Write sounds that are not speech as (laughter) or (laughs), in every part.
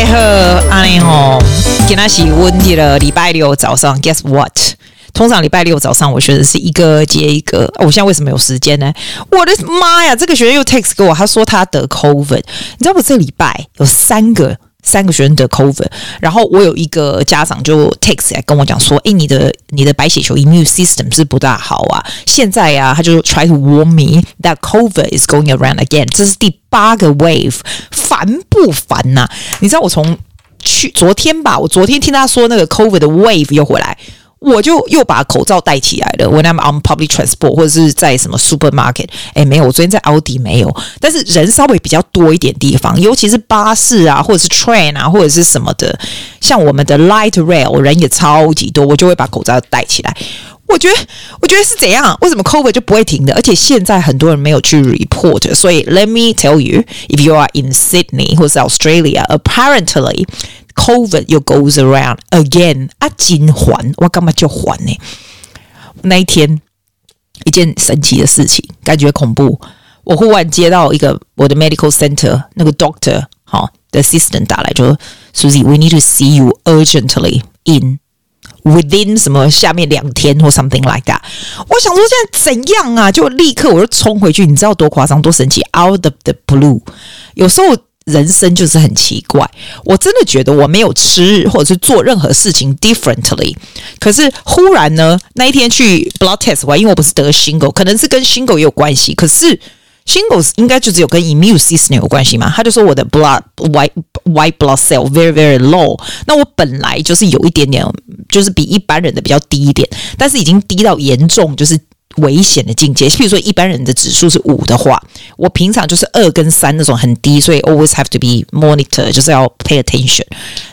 家好，阿尼吼，今天是温蒂的礼拜六早上。Guess what？通常礼拜六早上，我学的是一个接一个。我现在为什么有时间呢？我的妈呀！这个学生又 text 给我，他说他得 COVID。你知道我这礼拜有三个。三个学生得 COVID，然后我有一个家长就 text 来跟我讲说：“诶，你的你的白血球 immune system 是不大好啊。”现在呀、啊，他就 try to warn me that COVID is going around again。这是第八个 wave，烦不烦呐、你知道我从去昨天吧，我昨天听他说那个 COVID 的 wave 又回来。我就又把口罩戴起来了。When I'm on public transport 或者是在什么 supermarket，哎，没有，我昨天在奥迪没有，但是人稍微比较多一点地方，尤其是巴士啊，或者是 train 啊，或者是什么的，像我们的 light rail 人也超级多，我就会把口罩戴起来。我觉得，我觉得是怎样？为什么 COVID 就不会停的？而且现在很多人没有去 report，所以 let me tell you，if you are in Sydney 或是 Australia，apparently。COVID 又 goes around again 啊，金环，我干嘛就还呢？那一天一件神奇的事情，感觉恐怖。我忽然接到一个我的 medical center 那个 doctor 好的 assistant 打来，就说：“Susie，we need to see you urgently in within 什么下面两天或 something like that。”我想说现在怎样啊？就立刻我就冲回去，你知道多夸张多神奇？Out of the blue，有时候。人生就是很奇怪，我真的觉得我没有吃或者是做任何事情 differently，可是忽然呢，那一天去 blood test 完，因为我不是得 shingle，可能是跟 shingle 也有关系，可是 shingles 应该就只有跟 immune system 有关系嘛？他就说我的 blood white white blood cell very very low，那我本来就是有一点点，就是比一般人的比较低一点，但是已经低到严重，就是。危险的境界，譬如说一般人的指数是五的话，我平常就是二跟三那种很低，所以 always have to be monitor，就是要 pay attention。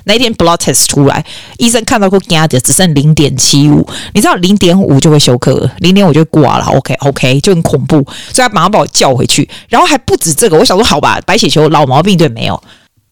那一天 blood test 出来，医生看到过压的只剩零点七五，你知道零点五就会休克，零点五就挂了。OK OK，就很恐怖，所以他马上把我叫回去，然后还不止这个，我想说好吧，白血球老毛病对没有。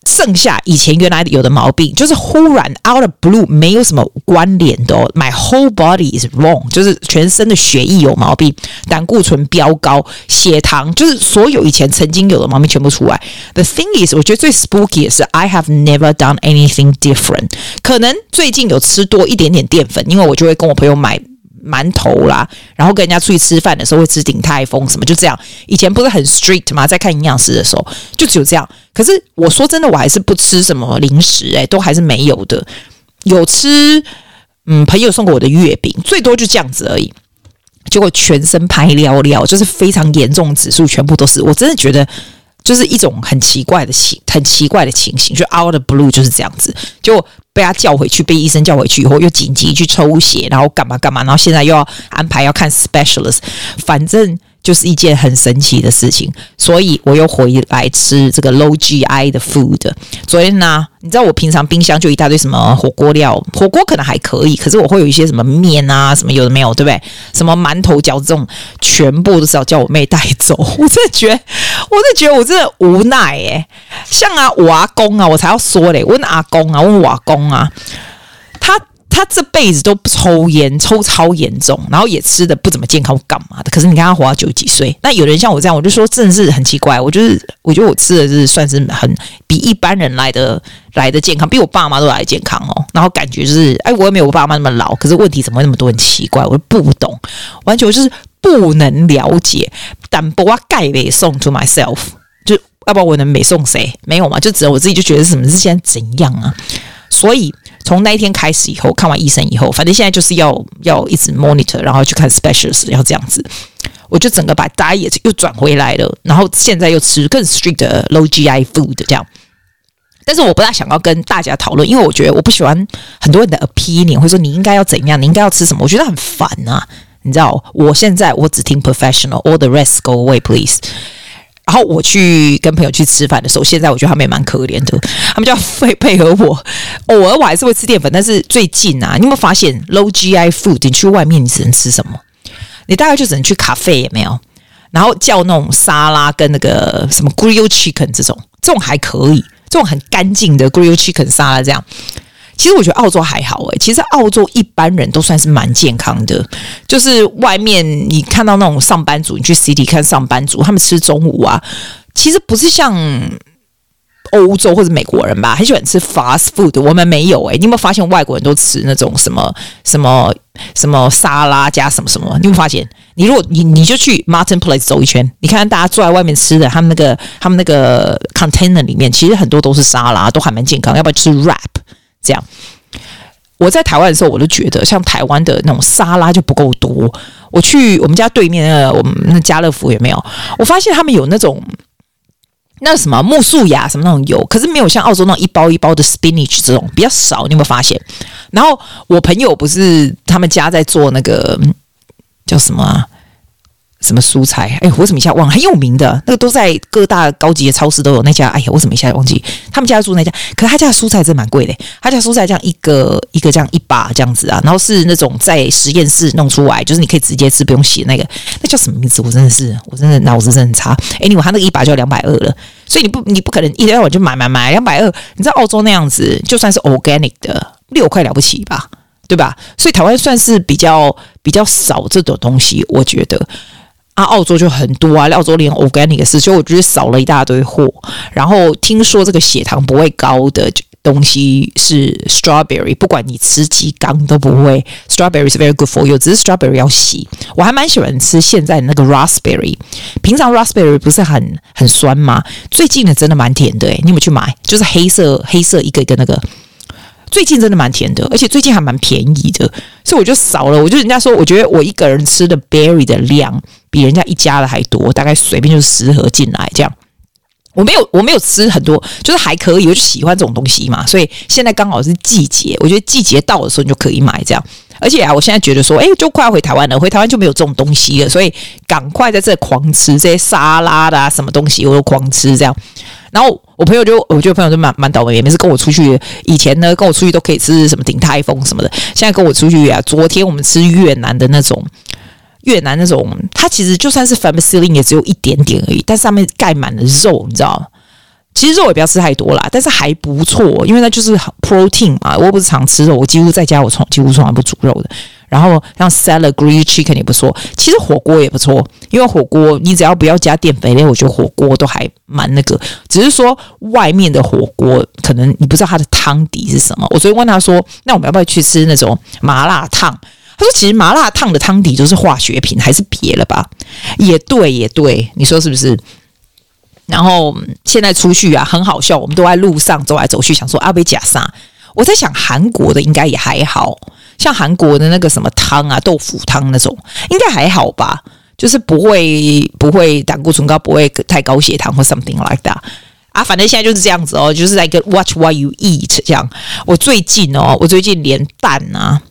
剩下以前原来有的毛病，就是忽然 out of blue 没有什么关联的哦。My whole body is wrong，就是全身的血液有毛病，胆固醇飙高，血糖就是所有以前曾经有的毛病全部出来。The thing is，我觉得最 spooky 的是 I have never done anything different。可能最近有吃多一点点淀粉，因为我就会跟我朋友买。馒头啦，然后跟人家出去吃饭的时候会吃鼎泰丰什么，就这样。以前不是很 strict 吗？在看营养师的时候，就只有这样。可是我说真的，我还是不吃什么零食，欸，诶，都还是没有的。有吃，嗯，朋友送给我的月饼，最多就这样子而已。结果全身拍尿尿，就是非常严重指数，全部都是。我真的觉得。就是一种很奇怪的情，很奇怪的情形，就 out of blue 就是这样子，就被他叫回去，被医生叫回去以后，又紧急去抽血，然后干嘛干嘛，然后现在又要安排要看 specialist，反正。就是一件很神奇的事情，所以我又回来吃这个 low GI 的 food。昨天呢，你知道我平常冰箱就一大堆什么火锅料，火锅可能还可以，可是我会有一些什么面啊，什么有的没有，对不对？什么馒头饺子这种，全部都是要叫我妹带走。(laughs) 我真的觉得，我真的觉得我真的无奈诶。像啊，我阿公啊，我才要说嘞，问阿公啊，问我阿公啊，他。这辈子都不抽烟，抽超严重，然后也吃的不怎么健康，干嘛的？可是你看他活到九十几岁，那有人像我这样，我就说真的是很奇怪。我就是，我觉得我吃的是算是很比一般人来的来的健康，比我爸妈都来的健康哦。然后感觉就是，哎，我也没有我爸妈那么老，可是问题怎么会那么多？很奇怪，我就不懂，完全就是不能了解。但不我盖北送 to myself，就要不然我能美送谁？没有嘛？就只有我自己就觉得什么是现在怎样啊？所以。从那一天开始以后，看完医生以后，反正现在就是要要一直 monitor，然后去看 specialist，要这样子。我就整个把 diet 又转回来了，然后现在又吃更 strict 的 low GI food 这样。但是我不大想要跟大家讨论，因为我觉得我不喜欢很多人的 opinion，会说你应该要怎样，你应该要吃什么，我觉得很烦啊。你知道，我现在我只听 professional，all the rest go away please。然后我去跟朋友去吃饭的时候，现在我觉得他们也蛮可怜的，他们就要配配合我。偶尔我还是会吃淀粉，但是最近啊，你有没有发现 low GI food？你去外面你只能吃什么？你大概就只能去咖啡，有没有？然后叫那种沙拉跟那个什么 grill chicken 这种，这种还可以，这种很干净的 grill chicken 沙拉这样。其实我觉得澳洲还好诶、欸，其实澳洲一般人都算是蛮健康的。就是外面你看到那种上班族，你去 city 看上班族，他们吃中午啊，其实不是像欧洲或者美国人吧，很喜欢吃 fast food。我们没有诶、欸，你有没有发现外国人都吃那种什么什么什么沙拉加什么什么？你有没有发现？你如果你你就去 Martin Place 走一圈，你看看大家坐在外面吃的，他们那个他们那个 container 里面，其实很多都是沙拉，都还蛮健康。要不要吃 wrap？这样，我在台湾的时候，我都觉得像台湾的那种沙拉就不够多。我去我们家对面那我们那家乐福有没有？我发现他们有那种。那什么木树芽什么那种油，可是没有像澳洲那种一包一包的 spinach 这种比较少，你有没有发现？然后我朋友不是他们家在做那个叫什么啊？什么蔬菜？哎，我怎么一下忘了？很有名的那个都在各大高级的超市都有那家。哎呀，我怎么一下忘记？他们家住那家，可是他家的蔬菜真蛮贵的。他家蔬菜这样一个一个这样一把这样子啊，然后是那种在实验室弄出来，就是你可以直接吃，不用洗那个。那叫什么名字？我真的是，我真的脑子真的很差。哎，你我他那个一把就要两百二了，所以你不你不可能一天到晚就买买买两百二。你知道澳洲那样子，就算是 organic 的六块了不起吧，对吧？所以台湾算是比较比较少这种东西，我觉得。啊，澳洲就很多啊，澳洲连 organic 是，所以我觉得少了一大堆货。然后听说这个血糖不会高的东西是 strawberry，不管你吃几缸都不会。strawberry 是 very good for you，只是 strawberry 要洗。我还蛮喜欢吃现在那个 raspberry，平常 raspberry 不是很很酸吗？最近的真的蛮甜的诶，你有没有去买？就是黑色黑色一个一个那个。最近真的蛮甜的，而且最近还蛮便宜的，所以我就少了。我就人家说，我觉得我一个人吃的 berry 的量比人家一家的还多，大概随便就是十盒进来这样。我没有我没有吃很多，就是还可以，我就喜欢这种东西嘛。所以现在刚好是季节，我觉得季节到的时候你就可以买这样。而且啊，我现在觉得说，哎，就快要回台湾了，回台湾就没有这种东西了，所以赶快在这狂吃这些沙拉的啊，什么东西我都狂吃这样。然后我朋友就，我觉得朋友就蛮蛮倒霉，每次跟我出去，以前呢跟我出去都可以吃什么鼎泰丰什么的，现在跟我出去啊，昨天我们吃越南的那种，越南那种，它其实就算是 Vermicelli 也只有一点点而已，但上面盖满了肉，你知道吗？其实肉也不要吃太多啦，但是还不错，因为那就是 protein 嘛，我又不是常吃肉，我几乎在家我从几乎从来不煮肉的。然后像 salad green chicken 也不错，其实火锅也不错，因为火锅你只要不要加淀粉类，我觉得火锅都还蛮那个。只是说外面的火锅可能你不知道它的汤底是什么。我昨天问他说：“那我们要不要去吃那种麻辣烫？”他说：“其实麻辣烫的汤底都是化学品，还是别了吧？”也对，也对，你说是不是？然后现在出去啊，很好笑，我们都在路上走来走去，想说阿贝假啥？我在想韩国的应该也还好。像韩国的那个什么汤啊，豆腐汤那种，应该还好吧？就是不会不会胆固醇高，不会太高血糖或 something like that 啊。反正现在就是这样子哦，就是在一个 watch what you eat 这样。我最近哦，我最近连蛋啊，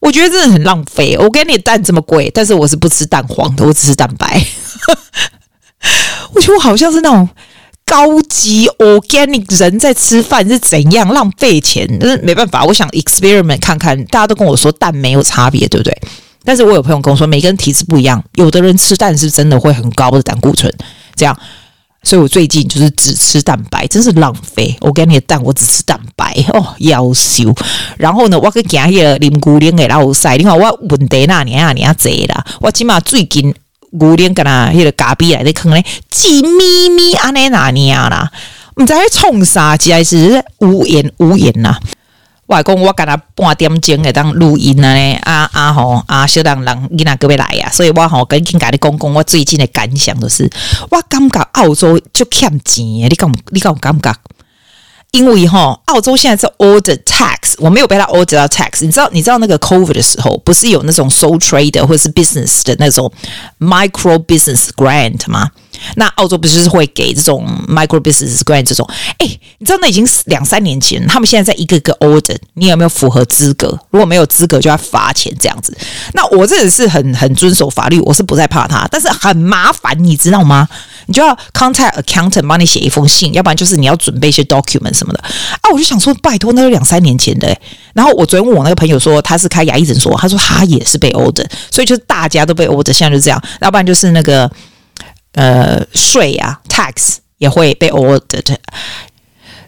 我觉得真的很浪费。我跟你蛋这么贵，但是我是不吃蛋黄的，我只吃蛋白。我觉得我好像是那种。高级 organic 人在吃饭是怎样浪费钱？但是没办法，我想 experiment 看看。大家都跟我说蛋没有差别，对不对？但是我有朋友跟我说，每个人体质不一样，有的人吃蛋是真的会很高的胆固醇，这样。所以我最近就是只吃蛋白，真是浪费。organic 的蛋我只吃蛋白 (laughs) 哦，要修。然后呢，我去行迄个林姑娘的老晒，你看我问题那年啊年啊侪啦，我起码最近。牛奶跟他迄个咖啡来的坑咧，鸡咪咪安尼哪尼啊啦？毋知喺冲啥，只还是无言无言呐。外公，我跟他半点钟来当录音啊咧，啊啊吼啊，小人人囡仔各位来呀，所以我吼赶紧跟你讲讲我最近的感想，就是我感觉澳洲就欠钱，你讲你敢有感觉？因为哈，澳洲现在是 order tax，我没有被他 order 到 tax。你知道，你知道那个 COVID 的时候，不是有那种 sole trader 或是 business 的那种 micro business grant 吗？那澳洲不是会给这种 micro business grant 这种？哎，你知道那已经是两三年前，他们现在在一个个 order，你有没有符合资格？如果没有资格，就要罚钱这样子。那我这人是很很遵守法律，我是不再怕他，但是很麻烦，你知道吗？你就要 contact accountant 帮你写一封信，要不然就是你要准备一些 document 什么的啊。我就想说，拜托，那是两三年前的欸。然后我昨天问我那个朋友说，他是开牙医诊所，他说他也是被 order，所以就是大家都被 order，现在就这样。要不然就是那个。呃，税啊，tax 也会被 ordered。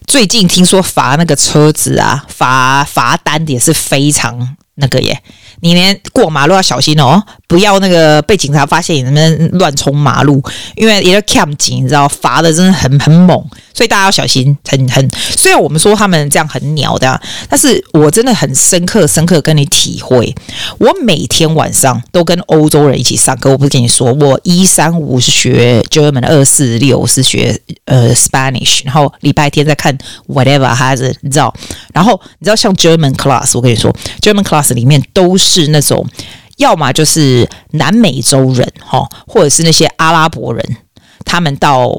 最近听说罚那个车子啊，罚罚单也是非常那个耶，你连过马路要小心哦，不要那个被警察发现你那边乱冲马路，因为也是 cam 警，你知道罚的真的很很猛，所以大家要小心。很很，虽然我们说他们这样很鸟的，但是我真的很深刻深刻跟你体会。我每天晚上都跟欧洲人一起上课，我不是跟你说，我一三五是学 German，二四六是学呃 Spanish，然后礼拜天在看 whatever 还是你知道，然后你知道像 German class，我跟你说 German class。里面都是是那种，要么就是南美洲人哈，或者是那些阿拉伯人。他们到，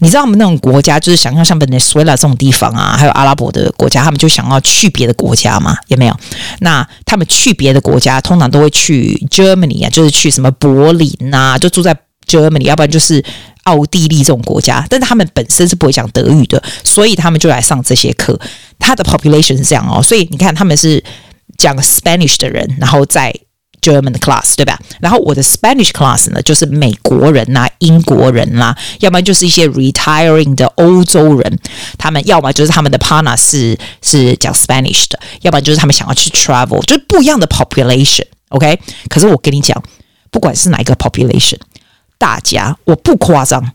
你知道我们那种国家，就是想要像 Venezuela 这种地方啊，还有阿拉伯的国家，他们就想要去别的国家嘛？有没有？那他们去别的国家，通常都会去 Germany 啊，就是去什么柏林呐，就住在 Germany，要不然就是奥地利这种国家。但是他们本身是不会讲德语的，所以他们就来上这些课。他的 population 是这样哦，所以你看他们是。讲 Spanish 的人，然后在 German class，对吧？然后我的 Spanish class 呢，就是美国人呐、英国人啦、啊，要么就是一些 retiring 的欧洲人，他们要么就是他们的 partner 是是讲 Spanish 的，要不然就是他们想要去 travel，就是不一样的 population。OK，可是我跟你讲，不管是哪一个 population，大家我不夸张，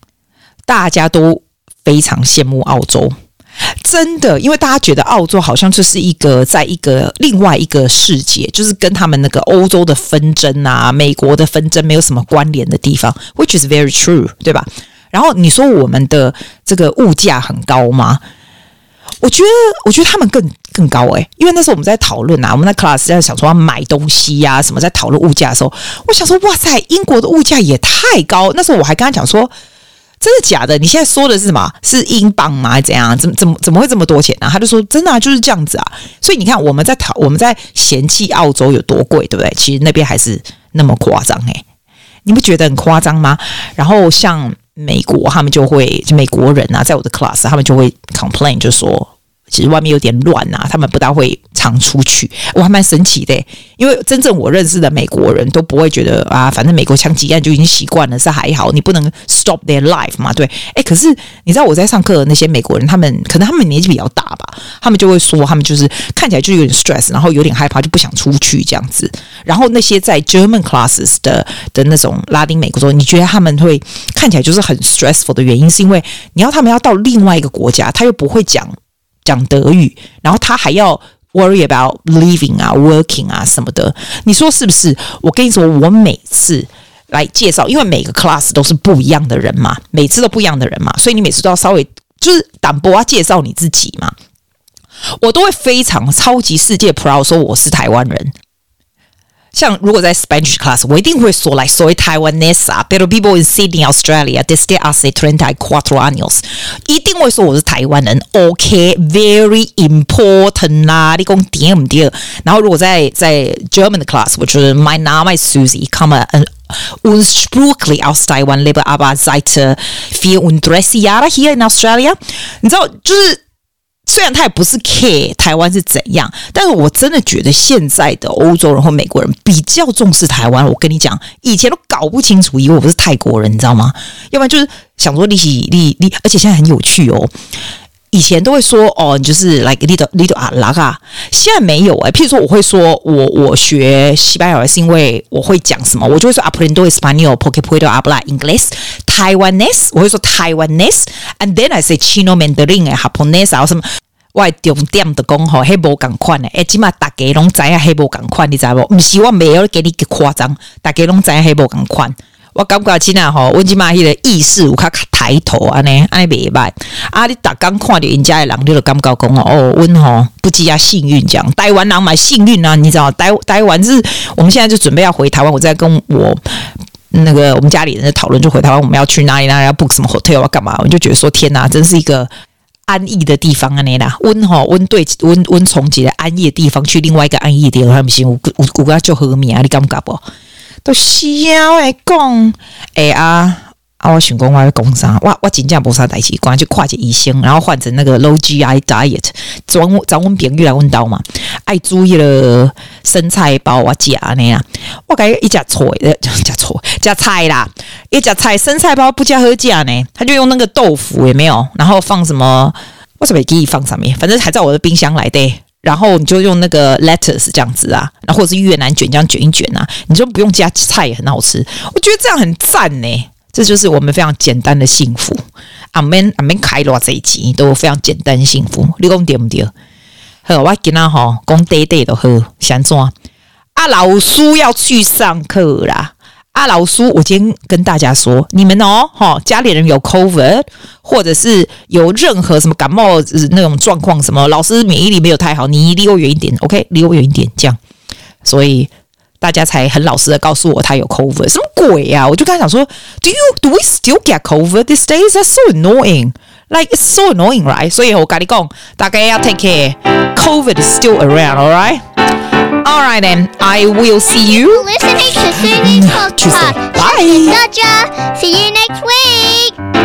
大家都非常羡慕澳洲。真的，因为大家觉得澳洲好像就是一个在一个另外一个世界，就是跟他们那个欧洲的纷争啊、美国的纷争没有什么关联的地方，which is very true，对吧？然后你说我们的这个物价很高吗？我觉得，我觉得他们更更高诶、因为那时候我们在讨论啊，我们在 class 在想说要买东西呀、什么，在讨论物价的时候，我想说哇塞，英国的物价也太高。那时候我还跟他讲说。真的假的？你现在说的是什么？是英镑吗？还是怎样？怎么怎么怎么会这么多钱呢、啊？他就说真的啊，就是这样子啊。所以你看，我们在讨我们在嫌弃澳洲有多贵，对不对？其实那边还是那么夸张诶，你不觉得很夸张吗？然后像美国，他们就会就美国人啊，在我的 class，他们就会 complain，就说。其实外面有点乱呐、啊，他们不大会常出去，我还蛮神奇的，因为真正我认识的美国人都不会觉得啊，反正美国枪击案就已经习惯了，是还好，你不能 stop their life 嘛，对，诶，可是你知道我在上课的那些美国人，他们可能他们年纪比较大吧，他们就会说，他们就是看起来就有点 stress，然后有点害怕，就不想出去这样子。然后那些在 German classes 的的那种拉丁美洲，你觉得他们会看起来就是很 stressful 的原因，是因为你要他们要到另外一个国家，他又不会讲。讲德语，然后他还要 worry about living 啊、working 啊什么的，你说是不是？我跟你说，我每次来介绍，因为每个 class 都是不一样的人嘛，每次都不一样的人嘛，所以你每次都要稍微就是胆薄啊，介绍你自己嘛，我都会非常超级世界 proud 说我是台湾人。像如果在 Spanish class，我一定会说来，soy taiwanesa，pero vivo en Sydney, Australia, desde hace treinta y cuatro años，一定会说我是台湾人。OK，very important 啦，你讲对不对？然后如果在在 German class，我觉得 my name is Susie，come ursprünglich aus Taiwan, lebe aber seit vierunddreißig Jahren hier in Australia。你知道，就是。 虽然他也不是 care 台湾是怎样，但是我真的觉得现在的欧洲人或美国人比较重视台湾。我跟你讲，以前都搞不清楚，以为我不是泰国人，你知道吗？要不然就是想说利息利利，而且现在很有趣哦。以前都会说哦，你就是 like little little 啊拉啊，现在没有哎、欸。譬如说，我会说我我学西班牙语是因为我会讲什么，我就会说 aprendo español porque puedo hablar inglés Taiwanese，我会说 Taiwanese，and then I say chino mandarin 哎，japonese 啊什么。我重点的讲吼，黑无共款诶，诶，起码大家拢知影黑无共款，你知无？毋是我没有给你夸张，大家拢知影黑无共款。我感觉起来吼，阮即马迄个意识有较抬头安尼，安尼袂歹。啊，你逐工看着人家的人，你就感觉讲哦，阮吼不只啊幸运，这样台湾人蛮幸运啊，你知道？台台湾是，我们现在就准备要回台湾，我在跟我那个我们家里人在讨论，就回台湾我们要去哪里？哪里要 book 什么 hotel 要干嘛？我就觉得说，天哪，真是一个。安逸的地方啊，你啦，温吼温对温温从几个安逸的地方去另外一个安逸的地方，他们行，我我我跟他就和面啊，你敢不敢不？都需要诶讲，哎啊啊！我想讲我要讲啥？我我真正无啥代志，赶快去跨界医生，然后换成那个 low GI diet。昨晚找我们朋友来问到嘛，爱注意了生菜包我夹呢啊，我感觉一夹菜的夹错夹菜啦。一夹菜，生菜包不加喝酱呢？他就用那个豆腐，也没有，然后放什么？我准备给你放上面，反正还在我的冰箱来的。然后你就用那个 lettuce 这样子啊，然后或者是越南卷这样卷一卷啊，你就不用加菜也很好吃。我觉得这样很赞呢，这就是我们非常简单的幸福。阿门阿门开罗这一集都非常简单幸福，你讲对不对？好，我今天哈讲短短的喝，想做啊，老师要去上课啦。啊，老苏，我今天跟大家说，你们哦，哈，家里人有 COVID，或者是有任何什么感冒那种状况，什么老师免疫力没有太好，你离我远一点，OK，离我远一点，这样，所以大家才很老实的告诉我他有 COVID，什么鬼呀、啊？我就跟他讲说，Do you do we still get COVID these days? That's so annoying, like it's so annoying, right？所以我跟你讲，大家要 take care，COVID is still around, all right. Alright then, I will see you. Listening to Susie's podcast. Mm, bye. See you next week.